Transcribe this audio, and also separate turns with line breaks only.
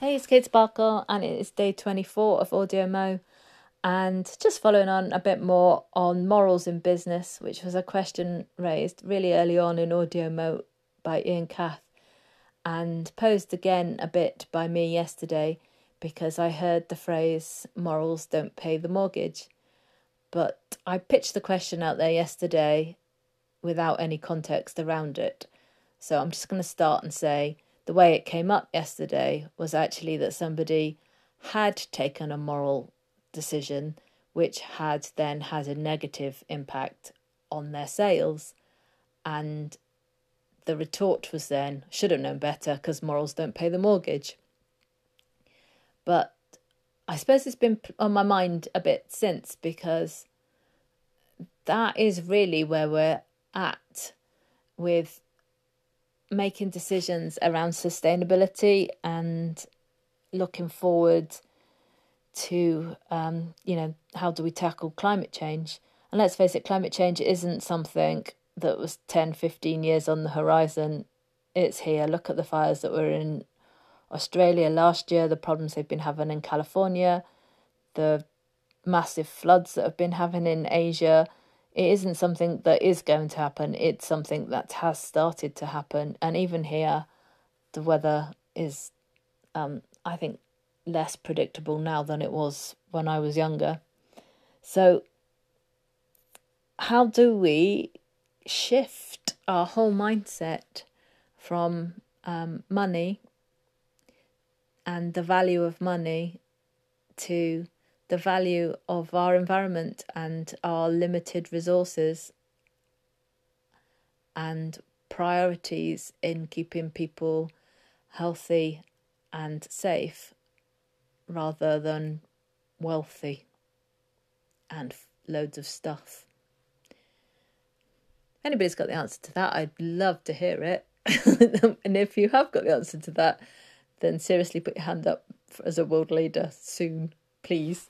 Hey, it's Kate Sparkle, and it is day 24 of Audio Mo. And just following on a bit more on morals in business, which was a question raised really early on in Audio Mo by Ian Cath, and posed again a bit by me yesterday because I heard the phrase morals don't pay the mortgage. But I pitched the question out there yesterday without any context around it. So I'm just going to start and say, the way it came up yesterday was actually that somebody had taken a moral decision which had then had a negative impact on their sales. And the retort was then, should have known better because morals don't pay the mortgage. But I suppose it's been on my mind a bit since because that is really where we're at with making decisions around sustainability and looking forward to um, you know how do we tackle climate change? And let's face it climate change isn't something that was 10 15 years on the horizon. It's here. Look at the fires that were in australia last year the problems they've been having in california the massive floods that have been having in asia it isn't something that is going to happen. It's something that has started to happen. And even here, the weather is, um, I think, less predictable now than it was when I was younger. So, how do we shift our whole mindset from um, money and the value of money to the value of our environment and our limited resources and priorities in keeping people healthy and safe rather than wealthy and loads of stuff. Anybody's got the answer to that, I'd love to hear it. and if you have got the answer to that, then seriously put your hand up as a world leader soon please